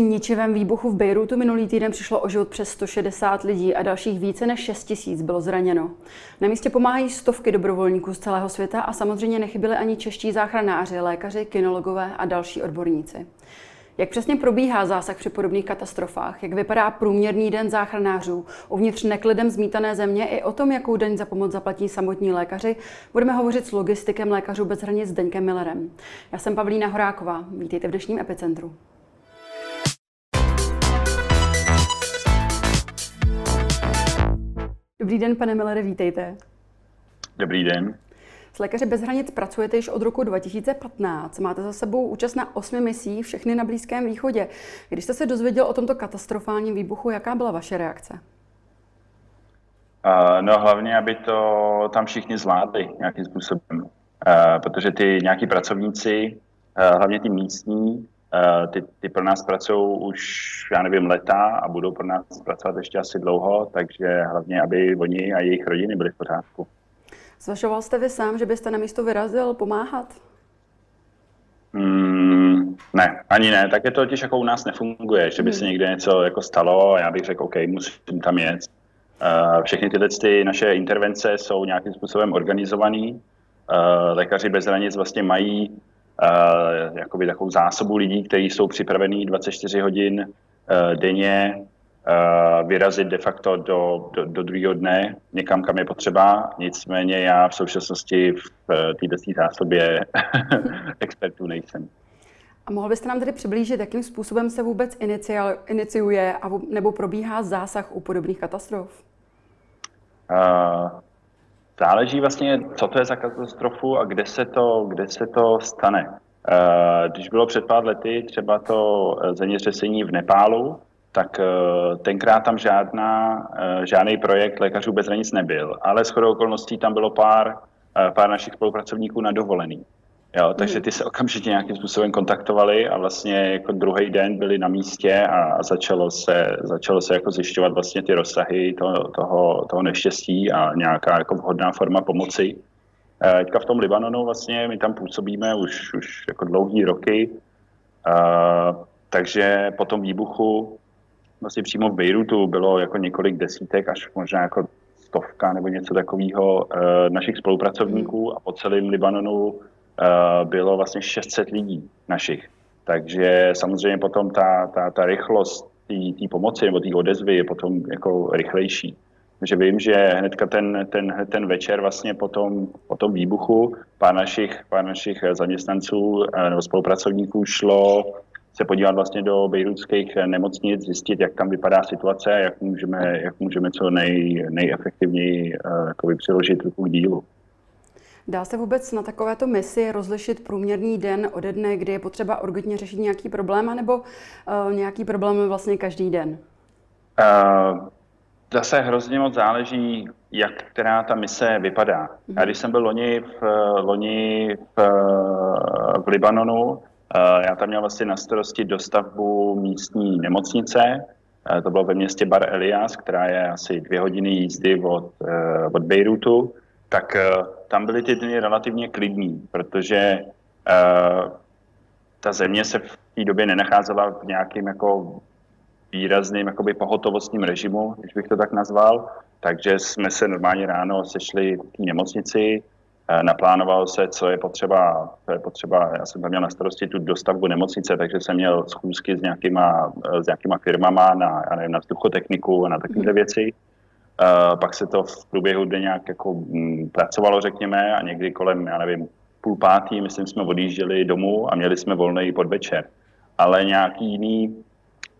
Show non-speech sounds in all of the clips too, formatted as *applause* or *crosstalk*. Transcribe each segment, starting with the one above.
při ničivém výbuchu v Bejrutu minulý týden přišlo o život přes 160 lidí a dalších více než 6 tisíc bylo zraněno. Na místě pomáhají stovky dobrovolníků z celého světa a samozřejmě nechyběli ani čeští záchranáři, lékaři, kinologové a další odborníci. Jak přesně probíhá zásah při podobných katastrofách? Jak vypadá průměrný den záchranářů uvnitř neklidem zmítané země? I o tom, jakou den za pomoc zaplatí samotní lékaři, budeme hovořit s logistikem lékařů bez hranic Zdeňkem Millerem. Já jsem Pavlína Horáková. Vítejte v dnešním epicentru. Dobrý den, pane Millere, vítejte. Dobrý den. S Lékaři bez hranic pracujete již od roku 2015. Máte za sebou účast na osmi misích, všechny na Blízkém východě. Když jste se dozvěděl o tomto katastrofálním výbuchu, jaká byla vaše reakce? Uh, no hlavně, aby to tam všichni zvládli nějakým způsobem. Uh, protože ty nějaký pracovníci, uh, hlavně ty místní, ty, ty pro nás pracují už, já nevím, leta a budou pro nás pracovat ještě asi dlouho, takže hlavně, aby oni a jejich rodiny byli v pořádku. Zvažoval jste vy sám, že byste na místo vyrazil pomáhat? Mm, ne, ani ne. Tak je to totiž jako u nás nefunguje, že by se hmm. někde něco jako stalo a já bych řekl, OK, musím tam jet. Uh, všechny tyhle ty naše intervence jsou nějakým způsobem organizované. Uh, lékaři bez hranic vlastně mají jakoby takovou zásobu lidí, kteří jsou připravení 24 hodin uh, denně uh, vyrazit de facto do, do, do druhého dne někam, kam je potřeba. Nicméně já v současnosti v této zásobě *laughs* expertů nejsem. A mohl byste nám tedy přiblížit, jakým způsobem se vůbec iniciuje a, nebo probíhá zásah u podobných katastrof? Uh, záleží vlastně, co to je za katastrofu a kde se to, kde se to stane. Uh, když bylo před pár lety třeba to zemětřesení v Nepálu, tak eh, tenkrát tam žádná, eh, žádný projekt Lékařů bez hranic nebyl, ale s okolností tam bylo pár, eh, pár našich spolupracovníků na dovolený. Jo, takže hmm. ty se okamžitě nějakým způsobem kontaktovali a vlastně jako druhý den byli na místě a začalo se, začalo se jako zjišťovat vlastně ty rozsahy toho, toho, toho neštěstí a nějaká jako vhodná forma pomoci. Teďka v tom Libanonu vlastně my tam působíme už, už jako dlouhý roky, takže po tom výbuchu vlastně přímo v Bejrutu bylo jako několik desítek, až možná jako stovka nebo něco takového uh, našich spolupracovníků hmm. a po celém Libanonu bylo vlastně 600 lidí našich. Takže samozřejmě potom ta, ta, ta rychlost té pomoci nebo té odezvy je potom jako rychlejší. Takže vím, že hnedka ten, ten, ten večer vlastně po tom, po tom výbuchu pár našich, pár našich zaměstnanců eh, nebo spolupracovníků šlo se podívat vlastně do bejrutských nemocnic, zjistit, jak tam vypadá situace a jak můžeme, jak můžeme co nej, nejefektivněji uh, přiložit ruku k dílu. Dá se vůbec na takovéto misi rozlišit průměrný den ode dne, kdy je potřeba urgentně řešit nějaký problém, nebo uh, nějaký problém vlastně každý den? Uh, zase hrozně moc záleží, jak která ta mise vypadá. Mm-hmm. Já když jsem byl loni v, loni v, v Libanonu, Eh, já tam měl vlastně na starosti dostavbu místní nemocnice, eh, to bylo ve městě Bar Elias, která je asi dvě hodiny jízdy od, eh, od Bejrutu, tak tam byly ty dny relativně klidní, protože ta země se v té době nenacházela v nějakým jako výrazným jakoby pohotovostním režimu, když bych to tak nazval. Takže jsme se normálně ráno sešli v té nemocnici, Eh, naplánoval se, co je potřeba, co je potřeba. Já jsem tam měl na starosti tu dostavbu nemocnice, takže jsem měl schůzky s nějakýma, eh, s nějakýma firmama na, já nevím, na vzduchotechniku a na takovéhle věci. Uh, pak se to v průběhu dne nějak jako m, pracovalo, řekněme, a někdy kolem, já nevím, půl pátý, myslím, jsme odjížděli domů a měli jsme volný podvečer. Ale nějaký jiný,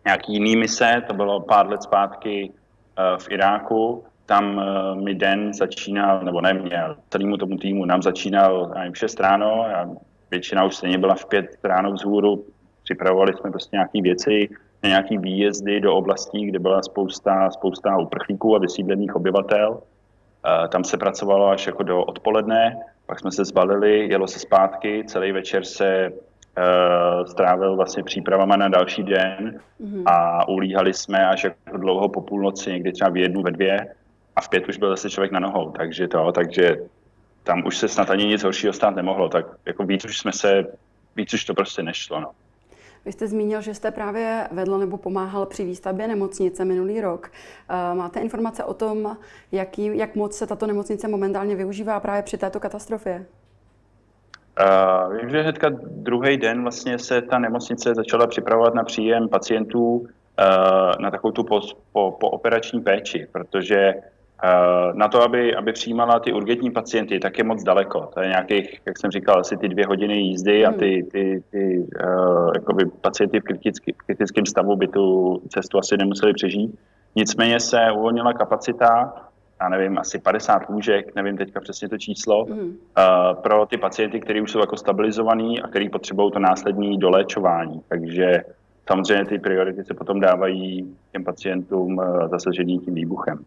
nějaký jiný mise, to bylo pár let zpátky uh, v Iráku, tam uh, mi den začínal, nebo ne mě, celému tomu týmu, nám začínal nevím, v 6 ráno, a většina už stejně byla v 5 ráno vzhůru, připravovali jsme prostě nějaké věci, nějaké výjezdy do oblastí, kde byla spousta, spousta uprchlíků a vysídlených obyvatel. Uh, tam se pracovalo až jako do odpoledne, pak jsme se zbalili, jelo se zpátky, celý večer se uh, strávil vlastně přípravama na další den mm-hmm. a ulíhali jsme až jako dlouho po půlnoci, někdy třeba v jednu, ve dvě a v pět už byl zase člověk na nohou, takže to, takže tam už se snad ani nic horšího stát nemohlo, tak jako víc už jsme se, víc už to prostě nešlo, no. Vy jste zmínil, že jste právě vedl nebo pomáhal při výstavbě nemocnice minulý rok. Eh, máte informace o tom, jaký, jak moc se tato nemocnice momentálně využívá právě při této katastrofě? Uh, vím, že hnedka druhý den vlastně se ta nemocnice začala připravovat na příjem pacientů uh, na takovou tu po, po, po operační péči, protože na to, aby, aby přijímala ty urgentní pacienty, tak je moc daleko. To je nějakých, jak jsem říkal, asi ty dvě hodiny jízdy a ty, ty, ty uh, jakoby pacienty v, kritický, v kritickém stavu by tu cestu asi nemuseli přežít. Nicméně se uvolnila kapacita já nevím, asi 50 lůžek, nevím teďka přesně to číslo, mm. uh, pro ty pacienty, kteří už jsou jako stabilizovaní a kteří potřebují to následní doléčování. Takže samozřejmě ty priority se potom dávají těm pacientům uh, zasaženým tím výbuchem.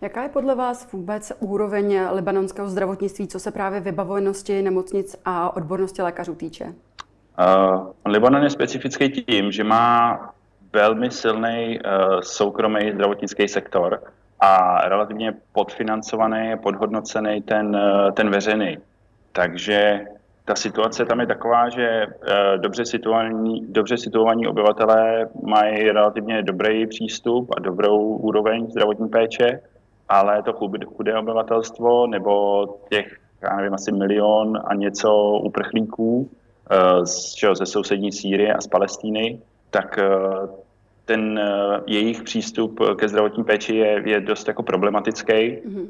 Jaká je podle vás vůbec úroveň libanonského zdravotnictví, co se právě vybavenosti nemocnic a odbornosti lékařů týče? Uh, Libanon je specifický tím, že má velmi silný uh, soukromý zdravotnický sektor, a relativně podfinancovaný, podhodnocený ten, eh, ten veřejný. Takže ta situace tam je taková, že eh, dobře situovaní, dobře situovaní obyvatelé mají relativně dobrý přístup a dobrou úroveň zdravotní péče, ale to chudé obyvatelstvo nebo těch, já nevím, asi milion a něco uprchlíků eh, z, ze sousední Sýrie a z Palestíny, tak ten uh, jejich přístup ke zdravotní péči je, je dost jako problematický. Mm-hmm.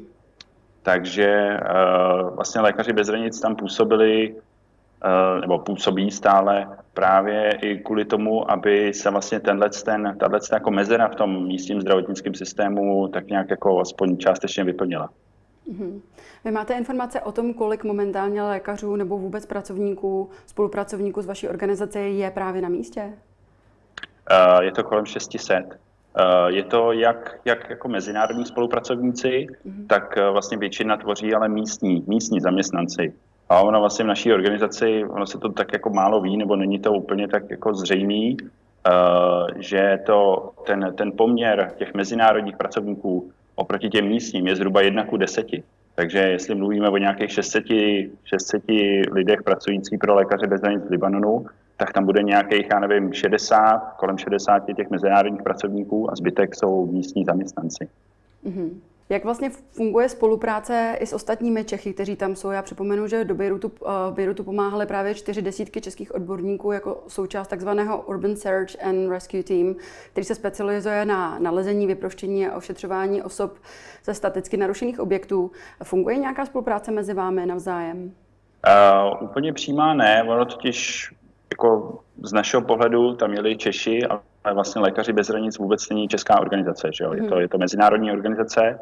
Takže vlastně lékaři bez hranic tam působili nebo působí stále právě i kvůli tomu, aby se vlastně tenhle, ten, tato jako mezera v tom místním zdravotnickém systému tak nějak jako aspoň částečně vyplnila. Mm-hmm. Vy máte informace o tom, kolik momentálně lékařů nebo vůbec pracovníků, spolupracovníků z vaší organizace je právě na místě? Eh, je to kolem 600. Eh, je to jak, jak jako mezinárodní spolupracovníci, mm-hmm. tak eh, vlastně většina tvoří ale místní, místní zaměstnanci. A ono vlastně v naší organizaci, ono se to tak jako málo ví, nebo není to úplně tak jako zřejmý, že to, ten, ten poměr těch mezinárodních pracovníků oproti těm místním je zhruba jedna ku deseti. Takže jestli mluvíme o nějakých 600, 600 lidech pracujících pro lékaře bez hranic v Libanonu, tak tam bude nějakých, já nevím, 60, kolem 60 těch mezinárodních pracovníků a zbytek jsou místní zaměstnanci. Mm-hmm. Jak vlastně funguje spolupráce i s ostatními Čechy, kteří tam jsou? Já připomenu, že do Beirutu, uh, Beirutu pomáhali právě čtyři desítky českých odborníků jako součást takzvaného Urban Search and Rescue Team, který se specializuje na nalezení, vyproštění a ošetřování osob ze staticky narušených objektů. Funguje nějaká spolupráce mezi vámi navzájem? Uh, úplně přímá ne, ono totiž jako z našeho pohledu tam měli Češi, ale vlastně Lékaři bez hranic vůbec není česká organizace. Že jo? Je, to, mhm. je to mezinárodní organizace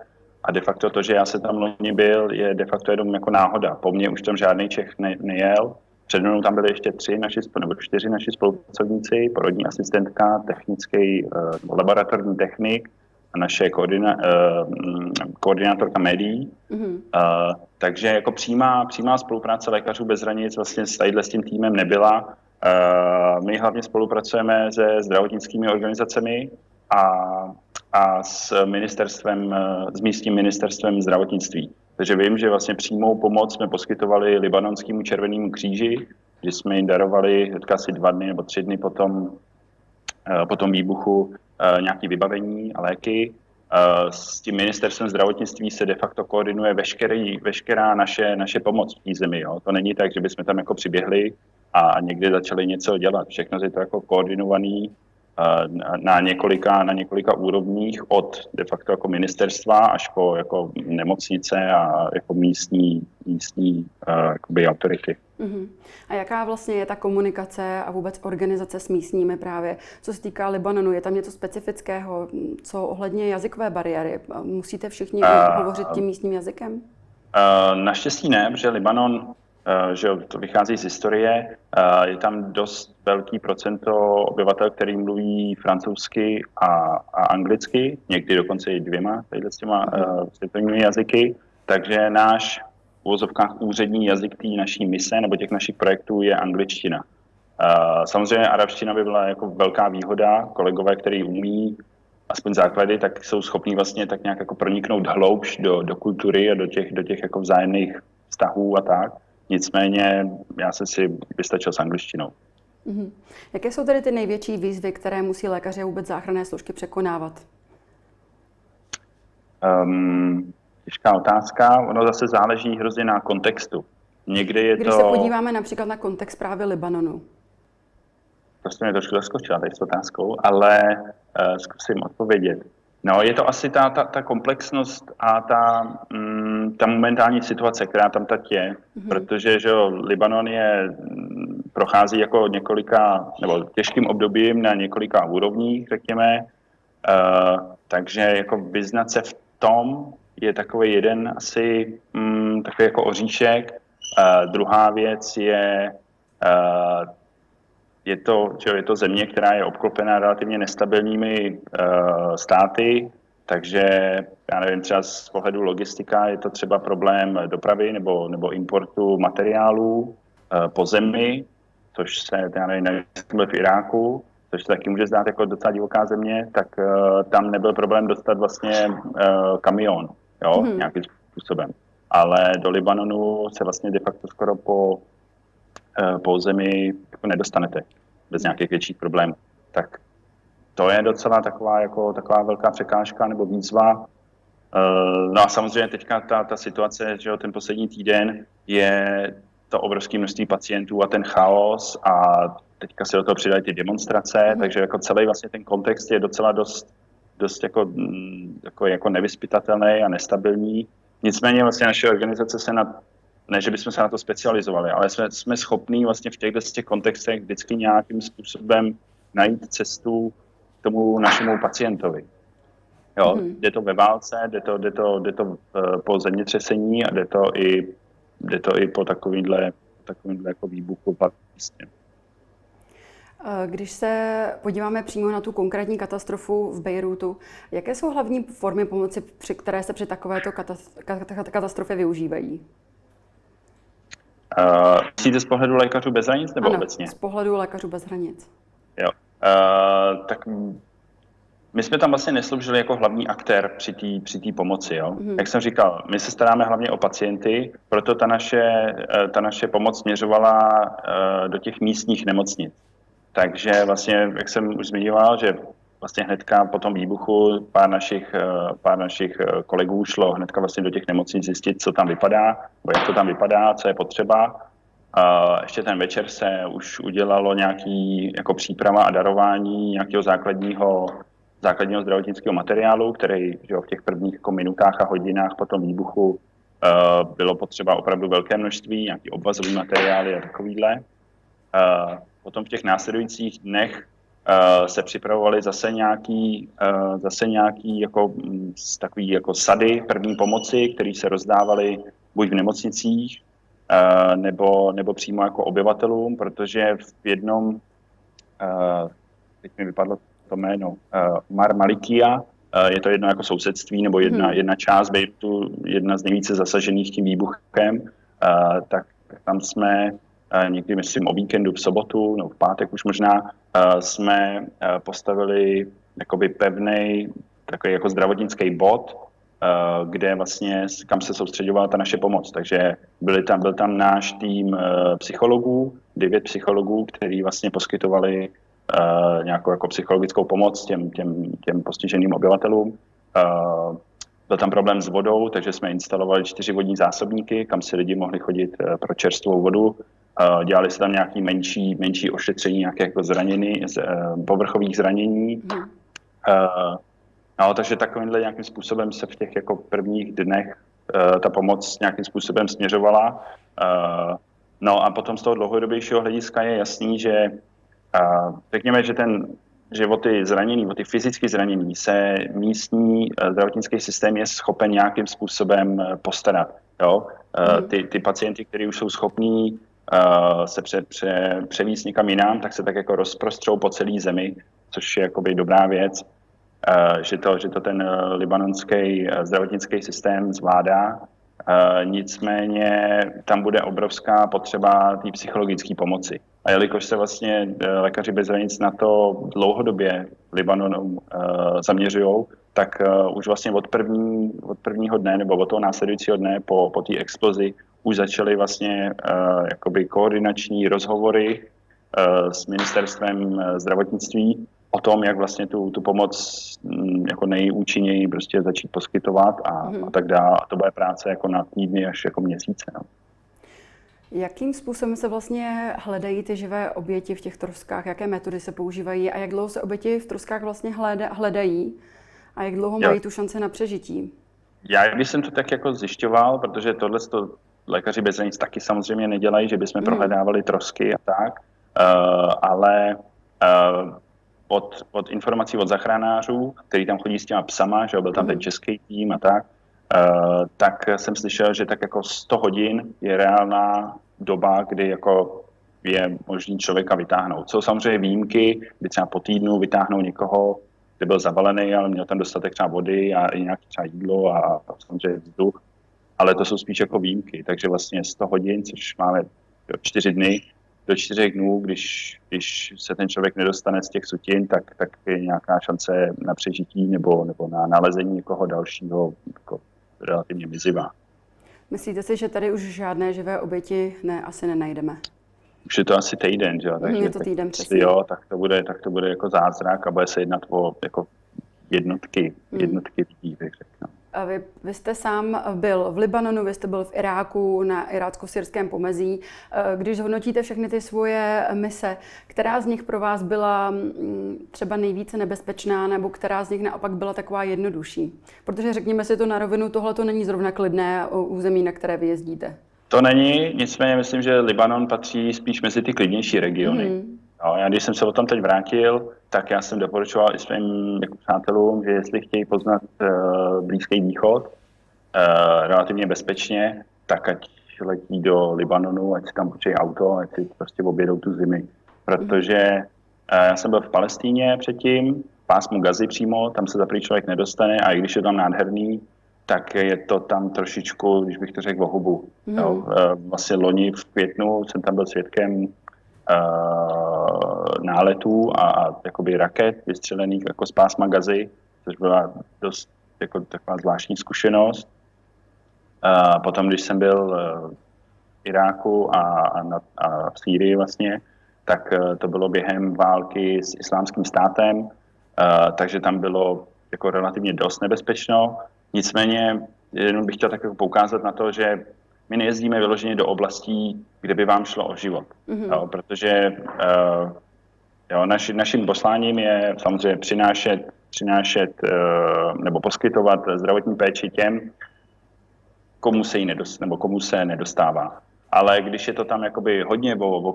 a de facto to, že já se tam loni byl, je de facto jenom jako náhoda. Po mně už tam žádný Čech ne, nejel. Před mnou tam byly ještě tři naši, nebo čtyři naši spolupracovníci, porodní asistentka, technický, uh, laboratorní technik a naše koordina, uh, koordinátorka médií. Mm-hmm. Uh, takže jako přímá, přímá spolupráce lékařů bez hranic vlastně s, s tím týmem nebyla. Eh, my hlavně spolupracujeme se zdravotnickými organizacemi a, a s ministerstvem, eh, s místním ministerstvem zdravotnictví. Takže vím, že vlastně přímou pomoc jsme poskytovali libanonskému červenému kříži, kdy jsme jim darovali asi dva dny nebo tři dny potom, eh, po tom výbuchu nějaké vybavení a léky. S tím ministerstvem zdravotnictví se de facto koordinuje veškerý, veškerá naše, naše pomoc v té zemi. Jo. To není tak, že bychom tam jako přiběhli a někdy začali něco dělat. Všechno je to jako koordinovaný na několika, na několika úrovních od de facto jako ministerstva až po jako nemocnice a jako místní, místní jakoby autority. Uh-huh. A jaká vlastně je ta komunikace a vůbec organizace s místními právě? Co se týká Libanonu, je tam něco specifického? Co ohledně jazykové bariéry? Musíte všichni uh, hovořit tím místním jazykem? Uh, naštěstí ne, protože Libanon že to vychází z historie. Eh, je tam dost velký procento obyvatel, který mluví francouzsky a, a anglicky, někdy dokonce i dvěma s těma uh, světovými jazyky. Takže náš v uvozovkách úřední jazyk té naší mise nebo těch našich projektů je angličtina. Samozřejmě arabština by byla jako velká výhoda. Kolegové, kteří umí aspoň základy, tak jsou schopní vlastně tak nějak jako proniknout hloubš do, do kultury a do těch, do těch jako vzájemných vztahů a tak. Nicméně já jsem si vystačil s angličtinou. Mm-hmm. Jaké jsou tedy ty největší výzvy, které musí lékaři a vůbec záchranné složky překonávat? Um, těžká otázka. Ono zase záleží hrozně na kontextu. Někdy je Když to... se podíváme například na kontext právě Libanonu. To jste mě trošku zaskočila tady s otázkou, ale uh, zkusím odpovědět. No, je to asi ta, ta, ta komplexnost a ta, mm, ta momentální situace, která tam teď je, mm-hmm. protože že jo, Libanon je, mm, prochází jako několika, nebo těžkým obdobím na několika úrovních, řekněme, uh, takže jako vyznat se v tom je takový jeden asi mm, takový jako oříšek. Uh, druhá věc je uh, je to, že je to země, která je obklopená relativně nestabilními uh, státy, takže já nevím, třeba z pohledu logistika je to třeba problém dopravy nebo, nebo importu materiálů uh, po zemi, což se, já nevím, v Iráku, což se taky může zdát jako docela divoká země, tak uh, tam nebyl problém dostat vlastně uh, kamion, jo, hmm. nějakým způsobem. Ale do Libanonu se vlastně de facto skoro po Eh, po zemi jako nedostanete bez nějakých větších problémů. Tak to je docela taková, jako, taková velká překážka nebo výzva. Eh, no a samozřejmě teďka ta, ta situace, že jo, ten poslední týden je to obrovské množství pacientů a ten chaos a teďka se do toho přidají ty demonstrace, mm. takže jako celý vlastně ten kontext je docela dost, dost jako, jako, jako nevyspytatelný a nestabilní. Nicméně vlastně naše organizace se na ne, že bychom se na to specializovali, ale jsme, jsme schopní vlastně v těchto těch kontextech vždycky nějakým způsobem najít cestu k tomu našemu pacientovi. Jo, mm. Jde to ve válce, jde to, jde to, jde to eh, po zemětřesení a jde to i, jde to i po takovýmhle, takovýmhle jako výbuchu pak místě. Eh, když se podíváme přímo na tu konkrétní katastrofu v Bejrutu, jaké jsou hlavní formy pomoci, při které se při takovéto katastrofě využívají? Uh, myslíte z pohledu lékařů bez hranic nebo ano, obecně? z pohledu lékařů bez hranic. Jo. Uh, tak my jsme tam vlastně nesloužili jako hlavní aktér při té při pomoci. Jo? Mm-hmm. Jak jsem říkal, my se staráme hlavně o pacienty, proto ta naše, eh, ta naše pomoc směřovala do těch místních nemocnic. Takže vlastně, jak jsem už zmiňoval, že vlastně hnedka po tom výbuchu pár našich, eh, pár našich eh, kolegů šlo hnedka vlastně do těch nemocnic zjistit, co tam vypadá, jak to tam vypadá, co je potřeba. A ještě ten večer se už udělalo nějaký jako příprava a darování nějakého základního, základního zdravotnického materiálu, který že jo, v těch prvních jako minutách a hodinách po tom výbuchu uh, bylo potřeba opravdu velké množství, nějaký obvazový materiály a takovýhle. Uh, potom v těch následujících dnech Eh, se připravovaly zase nějaký, uh, zase nějaký jako, mm, takový jako sady první pomoci, které se rozdávaly buď v nemocnicích, uh, nebo, nebo přímo jako obyvatelům, protože v jednom, uh, teď mi vypadlo to jméno, uh, Mar Malikia, je to jedno jako sousedství nebo jedna, hmm. jedna část Bejrutu, jedna z nejvíce zasažených tím výbuchem, tak tam jsme někdy myslím o víkendu v sobotu, no v pátek už možná, jsme postavili jakoby pevný takový jako zdravotnický bod, kde vlastně, kam se soustředovala ta naše pomoc. Takže byli tam, byl tam náš tým psychologů, devět psychologů, kteří vlastně poskytovali nějakou jako psychologickou pomoc těm, těm, těm postiženým obyvatelům. Byl tam problém s vodou, takže jsme instalovali čtyři vodní zásobníky, kam si lidi mohli chodit pro čerstvou vodu. Dělali se tam nějaký menší, menší ošetření nějaké jako zranění, z, eh, povrchových zranění. Mm. No, takže takovýmhle nějakým způsobem se v těch jako prvních dnech eh, ta pomoc nějakým způsobem směřovala. No a potom z toho dlouhodobějšího hlediska je jasný, že řekněme, že ten že o ty zranění, o ty fyzicky zranění se místní zdravotnický systém je schopen nějakým způsobem postarat. Jo? Mm. Ty, ty pacienty, kteří už jsou schopní se pře, pře, převíst někam jinam, tak se tak jako rozprostřou po celé zemi, což je jakoby dobrá věc, uh, že, to, že to ten uh, libanonský zdravotnický systém zvládá. Nicméně tam bude obrovská potřeba té psychologické pomoci. A jelikož se vlastně lékaři bez hranic na to dlouhodobě Libanonu zaměřují, tak už vlastně od, první, od prvního dne nebo od toho následujícího dne po, po té explozi už začaly vlastně uh, jakoby koordinační rozhovory s ministerstvem zdravotnictví o tom, jak vlastně tu, tu pomoc mm, jako nejúčinněji prostě začít poskytovat a, mm. a tak dále. A to bude práce jako na týdny až jako měsíce. No. Jakým způsobem se vlastně hledají ty živé oběti v těch troskách? Jaké metody se používají a jak dlouho se oběti v troskách vlastně hledají a jak dlouho jo. mají tu šanci na přežití? Já, když jsem to tak jako zjišťoval, protože tohle to lékaři bez hranic taky samozřejmě nedělají, že bychom mm. prohledávali trosky a tak, uh, ale uh, od, od informací od zachránářů, který tam chodí s těma psama, že byl tam mm. ten český tým a tak, uh, tak jsem slyšel, že tak jako 100 hodin je reálná doba, kdy jako je možný člověka vytáhnout. Jsou samozřejmě výjimky, kdy třeba po týdnu vytáhnou někoho, kdy byl zavalený, ale měl tam dostatek třeba vody a i nějaké třeba jídlo a, a samozřejmě vzduch. Ale to jsou spíš jako výjimky, takže vlastně 100 hodin, což máme 4 dny, do čtyřech dnů, když, když se ten člověk nedostane z těch sutin, tak, tak je nějaká šance na přežití nebo, nebo na nalezení někoho dalšího jako relativně mizivá. Myslíte si, že tady už žádné živé oběti ne, asi nenajdeme? Už je to asi týden, že? Takže je to týden, přesně. Jo, tak to bude, tak to bude jako zázrak a bude se jednat o jako jednotky, hmm. jednotky lidí. Vy, vy jste sám byl v Libanonu, vy jste byl v Iráku, na irácko-syrském pomezí. Eh, když hodnotíte všechny ty svoje mise, která z nich pro vás byla mm, třeba nejvíce nebezpečná, nebo která z nich naopak byla taková jednodušší? Protože řekněme si to na rovinu, tohle to není zrovna klidné území, na které vy jezdíte. To není, nicméně myslím, že Libanon patří spíš mezi ty klidnější regiony. Mm. No, já když jsem se o tom teď vrátil, tak já jsem doporučoval i svým jako přátelům, že jestli chtějí poznat uh, Blízký východ uh, relativně bezpečně, tak ať letí do Libanonu, ať si tam počejí auto, ať si prostě objedou tu zimy. Protože uh, já jsem byl v Palestíně předtím, pásmu Gazy přímo, tam se za člověk nedostane a i když je tam nádherný, tak je to tam trošičku, když bych to řekl, o hubu. Mm. Jo, vlastně loni v květnu jsem tam byl svědkem uh, náletů a, a jakoby raket vystřelených jako z pásma gazy, což byla dost jako taková zvláštní zkušenost. Uh, potom, když jsem byl v Iráku a, a, na, a v Sýrii vlastně, tak uh, to bylo během války s islámským státem, uh, takže tam bylo jako relativně dost nebezpečno. Nicméně jenom bych chtěl tak jako poukázat na to, že my nejezdíme vyloženě do oblastí, kde by vám šlo o život. Mm-hmm. Jo, protože uh, jo, naši, naším posláním je samozřejmě přinášet, přinášet uh, nebo poskytovat zdravotní péči těm, komu se jí nedost, nebo komu se nedostává. Ale když je to tam jakoby hodně o, o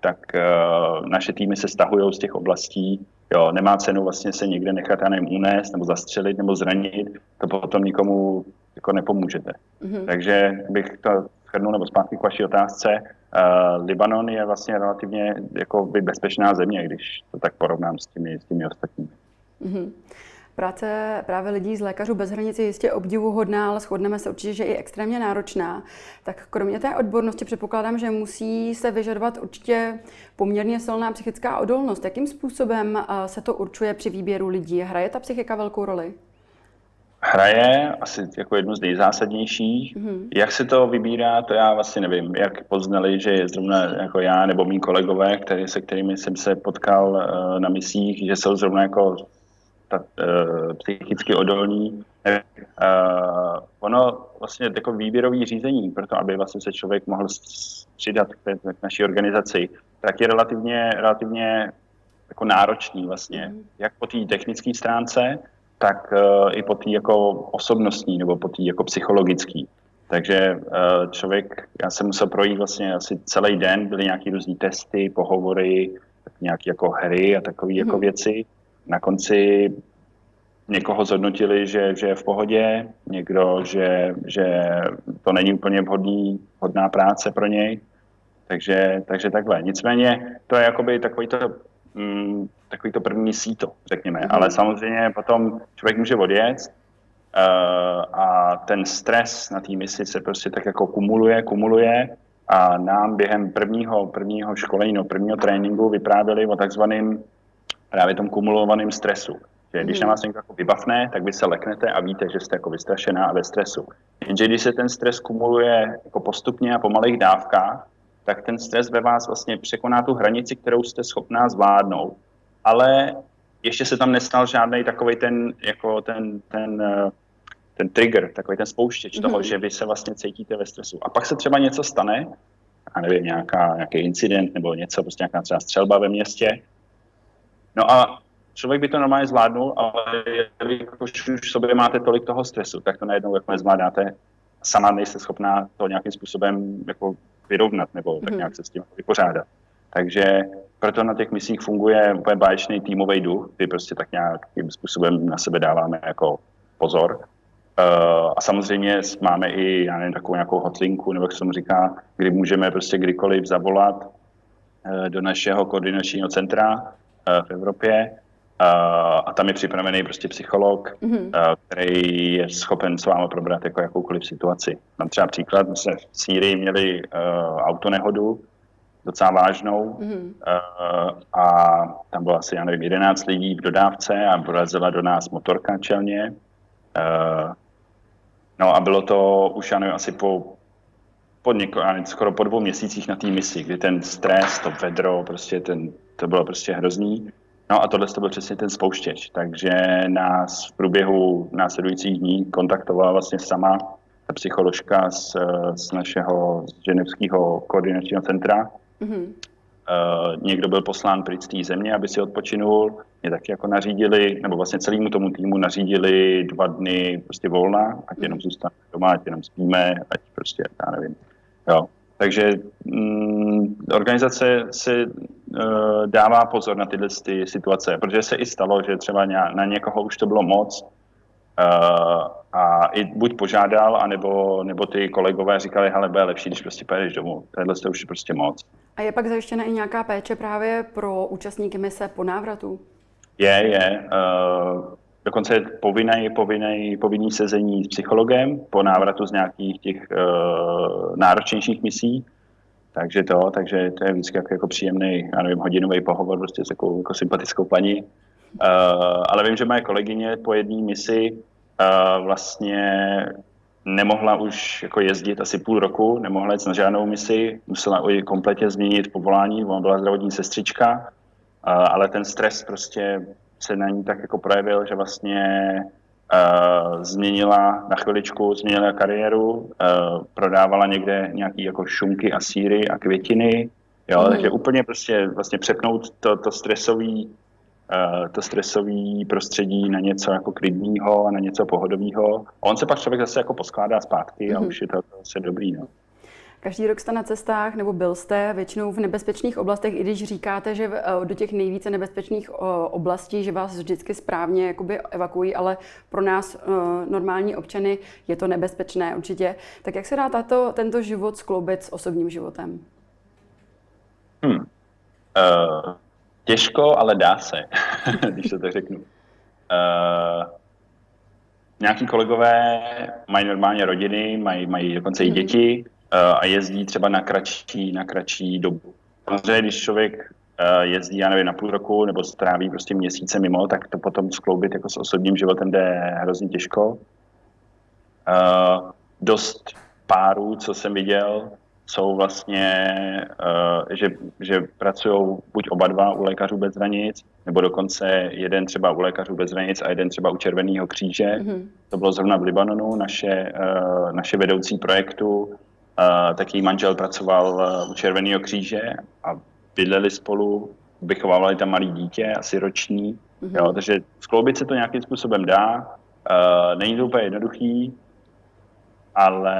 tak uh, naše týmy se stahují z těch oblastí. Jo, nemá cenu vlastně se někde nechat, já nevím, unést nebo zastřelit nebo zranit. To potom nikomu jako nepomůžete. Mm-hmm. Takže bych to shrnul nebo zpátky k vaší otázce. Uh, Libanon je vlastně relativně jako by bezpečná země, když to tak porovnám s těmi, s těmi ostatními. Mm-hmm. Práce právě lidí z Lékařů bez hranic je jistě obdivuhodná, ale shodneme se určitě, že i extrémně náročná. Tak kromě té odbornosti předpokládám, že musí se vyžadovat určitě poměrně silná psychická odolnost. Jakým způsobem eh, se to určuje při výběru lidí? Hraje ta psychika velkou roli? Hraje asi jako jednu z nejzásadnějších. Mm-hmm. Jak se to vybírá, to já vlastně nevím. Jak poznali, že je zrovna jako já nebo mý kolegové, který, se kterými jsem se potkal uh, na misích, že jsou zrovna jako ta, uh, psychicky odolní. Uh, ono vlastně jako výběrový řízení, proto aby vlastně se člověk mohl přidat k, k naší organizaci, tak je relativně, relativně jako náročný vlastně, mm. jak po té technické stránce, tak uh, i po té jako osobnostní nebo po té jako psychologický. Takže uh, člověk, já jsem musel projít vlastně asi celý den, byly nějaké různé testy, pohovory, nějaké jako hry a takové jako hmm. věci. Na konci někoho zhodnotili, že, že je v pohodě, někdo, že, že to není úplně vhodný, vhodná práce pro něj. Takže, takže takhle. Nicméně to je jakoby takový to mm, takový to první síto, řekněme. Mm. Ale samozřejmě potom člověk může odjet uh, a ten stres na té misi se prostě tak jako kumuluje, kumuluje a nám během prvního, prvního školení, no, prvního tréninku vyprávěli o takzvaném právě tom kumulovaném stresu. Že když na vás někdo jako vybavne, tak vy se leknete a víte, že jste jako vystrašená a ve stresu. Jenže když se ten stres kumuluje jako postupně a po malých dávkách, tak ten stres ve vás vlastně překoná tu hranici, kterou jste schopná zvládnout. Ale ještě se tam nestal žádný takový ten, jako ten, ten, eh, ten trigger, takový ten spouštěč mm-hmm. toho, mhm. že vy se vlastně cítíte ve stresu. A pak se třeba něco stane, a nevím, nějaká, nějaký incident nebo něco, prostě nějaká třeba střelba ve městě. No a člověk by to normálně zvládnul, ale když už v sobě máte tolik toho stresu, tak to najednou jako nezvládáte. Sama nejste schopná to nějakým způsobem jako vyrovnat nebo tak mhm. nějak se s tím vypořádat. Takže proto na těch misích funguje úplně báječný týmový duch, kdy prostě tak nějakým způsobem na sebe dáváme jako pozor. Uh, a samozřejmě máme i, já nevím, takovou nějakou hotlinku, nebo jak se tomu říká, kdy můžeme prostě kdykoliv zavolat uh, do našeho koordinačního centra uh, v Evropě a tam je připravený prostě psycholog, mm-hmm. který je schopen s vámi probrat jako jakoukoliv situaci. Mám třeba příklad, my jsme v Sýrii měli autonehodu, docela vážnou mm-hmm. a tam bylo asi, já nevím, 11 lidí v dodávce a porazila do nás motorka čelně. No a bylo to už, já nevím, asi po, po něko, skoro po dvou měsících na té misi, kdy ten stres, to vedro, prostě ten, to bylo prostě hrozný. No a tohle to byl přesně ten spouštěč, takže nás v průběhu následujících dní kontaktovala vlastně sama ta psycholožka z, z našeho z ženevského koordinačního centra. Mm-hmm. Uh, někdo byl poslán pryč z té země, aby si odpočinul. Mě taky jako nařídili, nebo vlastně celému tomu týmu nařídili dva dny prostě volna, ať jenom zůstaneme doma, ať jenom spíme, ať prostě, já nevím. Jo. Takže mm, organizace si uh, dává pozor na tyhle ty situace, protože se i stalo, že třeba na někoho už to bylo moc uh, a i buď požádal, anebo, nebo ty kolegové říkali, hele, bude lepší, když prostě pojedeš domů. Tohle to už je prostě moc. A je pak zajištěna i nějaká péče právě pro účastníky mise po návratu? Je, je. Uh, dokonce je povinný, povinný, povinný sezení s psychologem po návratu z nějakých těch uh, náročnějších misí. Takže to, takže to je vždycky jako, jako příjemný, já nevím, hodinový pohovor prostě s takovou jako sympatickou paní. Uh, ale vím, že moje kolegyně po jedné misi uh, vlastně nemohla už jako jezdit asi půl roku, nemohla jít na žádnou misi, musela i kompletně změnit povolání, ona byla zdravotní sestřička, uh, ale ten stres prostě se na ní tak jako projevil, že vlastně uh, změnila na chviličku, změnila kariéru, uh, prodávala někde nějaký jako šunky a síry a květiny, jo, mm. takže úplně prostě vlastně přepnout to, to stresový to stresový prostředí na něco jako klidného a na něco pohodového. On se pak člověk zase jako poskládá zpátky mm. a mhm. už je to zase dobrý. No. Každý rok jste na cestách, nebo byl jste většinou v nebezpečných oblastech, i když říkáte, že eh, do těch nejvíce nebezpečných eh, oblastí, že vás vždycky správně jakoby evakuují, ale pro nás eh, normální občany je to nebezpečné určitě. Tak jak se dá tato, tento život skloubit s osobním životem? Hmm. Uh, těžko, ale dá se, *laughs* když to tak řeknu. Uh, nějaký kolegové mají normálně rodiny, mají, mají dokonce i hmm. děti, Eh, a jezdí třeba na kratší, na kratší dobu. Samozřejmě, když člověk eh, jezdí, já nevím, na půl roku nebo stráví prostě měsíce mimo, tak to potom skloubit jako s osobním životem jde hrozně těžko. Uh, dost párů, co jsem viděl, jsou vlastně, uh, že, že pracují buď oba dva u lékařů bez hranic, nebo dokonce jeden třeba u lékařů bez hranic a jeden třeba u Červeného kříže. Mm-hmm. To bylo zrovna v Libanonu, naše, uh, naše vedoucí projektu Uh, taky manžel pracoval u Červeného kříže a bydleli spolu, vychovávali tam malý dítě, asi roční, mm-hmm. jo, takže skloubit se to nějakým způsobem dá. Není to úplně jednoduchý, ale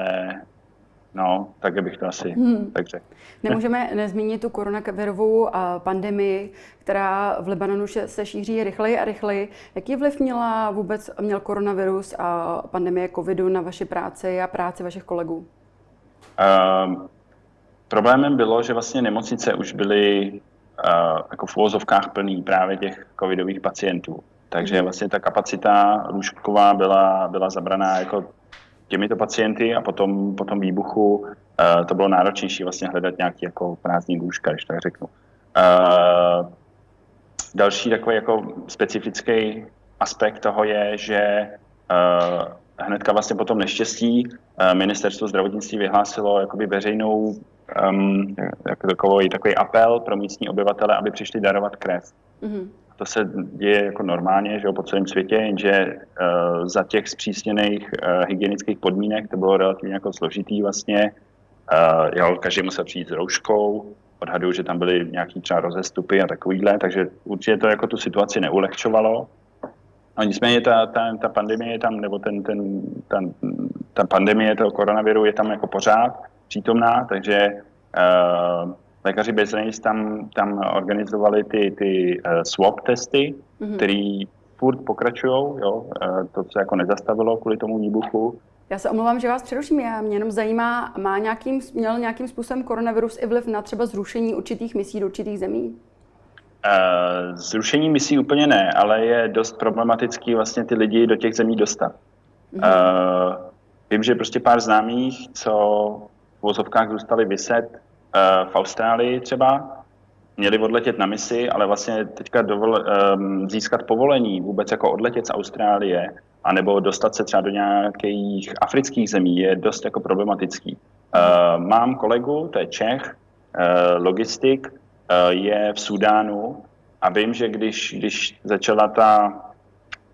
no, tak bych to asi hmm. tak řekl. Nemůžeme nezmínit tu koronavirovou pandemii, která v Libanonu se šíří rychleji a rychleji. Jaký vliv měla vůbec měl koronavirus a pandemie covidu na vaši práci a práci vašich kolegů? Uh, problémem bylo, že vlastně nemocnice už byly uh, jako v uvozovkách plný právě těch covidových pacientů. Takže mhm. vlastně ta kapacita lůžková byla, byla zabraná jako těmito pacienty a potom, potom výbuchu uh, to bylo náročnější vlastně hledat nějaký jako prázdný lůžka, když tak řeknu. Uh, další takový jako specifický aspekt toho je, že hnedka vlastně po tom neštěstí eh, ministerstvo zdravotnictví vyhlásilo jakoby veřejnou um, jako takový, takový apel pro místní obyvatele, aby přišli darovat krev. Mm-hmm. To se děje jako normálně, že jo, po celém světě, jenže uh, za těch zpřísněných uh, hygienických podmínek to bylo relativně jako složitý vlastně. Uh, jo, každý musel přijít s rouškou, odhaduju, že tam byly nějaký třeba rozestupy a takovýhle, takže určitě to jako tu situaci neulehčovalo. No nicméně ta, ta, ta pandemie je tam, nebo ten, ten, ta, ta pandemie toho koronaviru je tam jako pořád přítomná, takže uh, lékaři bez hranic tam, tam organizovali ty, ty uh, swab testy, mm-hmm. které furt pokračují, jo, uh, to se jako nezastavilo kvůli tomu výbuchu. Já se omlouvám, že vás přeruším. Já mě jenom zajímá, má nějakým, měl nějakým způsobem koronavirus i vliv na třeba zrušení určitých misí do určitých zemí? Uh, zrušení misí úplně ne, ale je dost problematický vlastně ty lidi do těch zemí dostat. Mm-hmm. Vím, že prostě pár známých, co v vozovkách zůstali vyset v Austrálii třeba, měli odletět na misi, ale vlastně teďka dovol, um, získat povolení vůbec jako odletět z Austrálie, anebo dostat se třeba do nějakých afrických zemí je dost jako problematický. Uh, mám kolegu, to je Čech, uh, logistik, uh, je v Sudánu a vím, že když, když začala ta,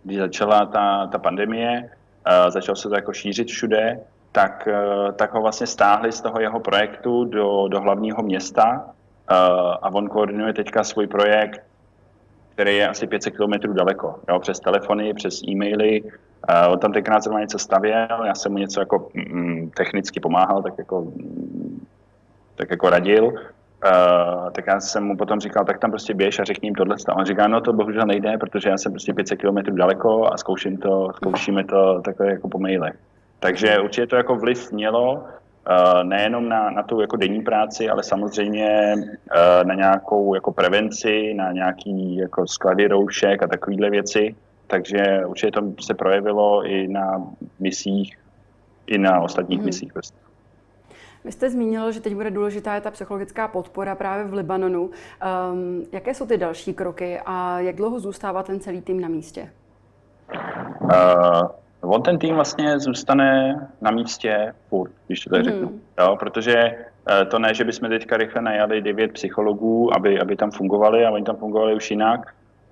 když začala ta, ta pandemie, uh, začal se to jako šířit všude, tak, uh, tak ho vlastně stáhli z toho jeho projektu do, do hlavního města uh, a on koordinuje teďka svůj projekt který je asi 500 km daleko, jo, přes telefony, přes e-maily. Uh, on tam tenkrát zrovna něco stavěl, já jsem mu něco jako mm, technicky pomáhal, tak jako, mm, tak jako radil. Uh, tak já jsem mu potom říkal, tak tam prostě běž a řekni jim tohle. A on říká, no to bohužel nejde, protože já jsem prostě 500 km daleko a zkouším to, zkoušíme to takhle jako po mailech. Takže určitě to jako vliv mělo. Eh, nejenom na, na tu jako denní práci, ale samozřejmě eh, na nějakou jako prevenci, na nějaký jako sklady roušek a takovéhle věci. Takže určitě to se projevilo i na misích, i na ostatních hmm. misích. Prostě. Vy jste zmínil, že teď bude důležitá ta psychologická podpora právě v Libanonu. Um, jaké jsou ty další kroky a jak dlouho zůstává ten celý tým na místě? Uh, On ten tým vlastně zůstane na místě furt, když to tak mm. řeknu. Jo, protože eh, to ne, že bychom teďka rychle najali devět psychologů, aby, aby tam fungovali, a oni tam fungovali už jinak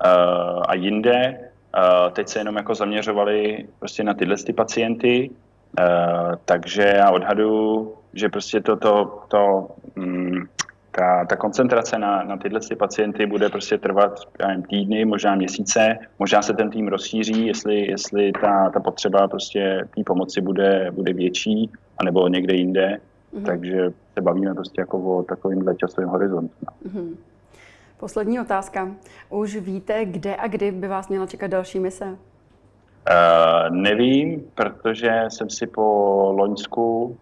uh, a jinde. Uh, teď se jenom jako zaměřovali prostě na tyhle ty pacienty, uh, takže já odhadu, že prostě to, to, to um, ta, ta koncentrace na, na tyhle ty pacienty bude prostě trvat nevím, týdny, možná měsíce, možná se ten tým rozšíří, jestli, jestli ta, ta potřeba prostě té pomoci bude, bude větší, anebo někde jinde, mm-hmm. takže se bavíme prostě jako o takovýmhle časovým horizontu. Mm-hmm. Poslední otázka. Už víte, kde a kdy by vás měla čekat další mise? Uh, nevím, protože jsem si po Loňsku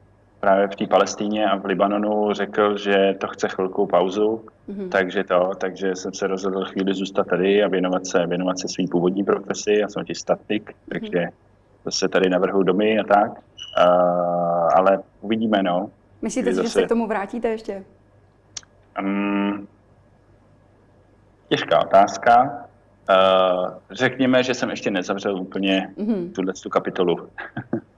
právě v té Palestíně a v Libanonu řekl, že to chce chvilku pauzu, mm-hmm. takže to, takže jsem se rozhodl chvíli zůstat tady a věnovat se, věnovat se svým původní profesi, já jsem ti statik, mm-hmm. takže to se tady navrhu domy a tak, uh, ale uvidíme, no. Myslíte si, zase... že se k tomu vrátíte ještě? Um, těžká otázka. Uh, řekněme, že jsem ještě nezavřel úplně mm-hmm. tuhle kapitolu. *laughs*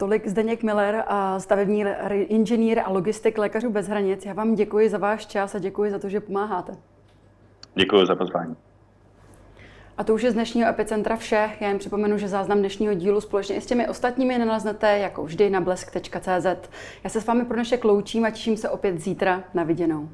Tolik Zdeněk Miller, stavební inženýr a logistik Lékařů bez hranic. Já vám děkuji za váš čas a děkuji za to, že pomáháte. Děkuji za pozvání. A to už je z dnešního Epicentra vše. Já jen připomenu, že záznam dnešního dílu společně i s těmi ostatními naleznete jako vždy na blesk.cz. Já se s vámi pro dnešek loučím a těším se opět zítra na viděnou.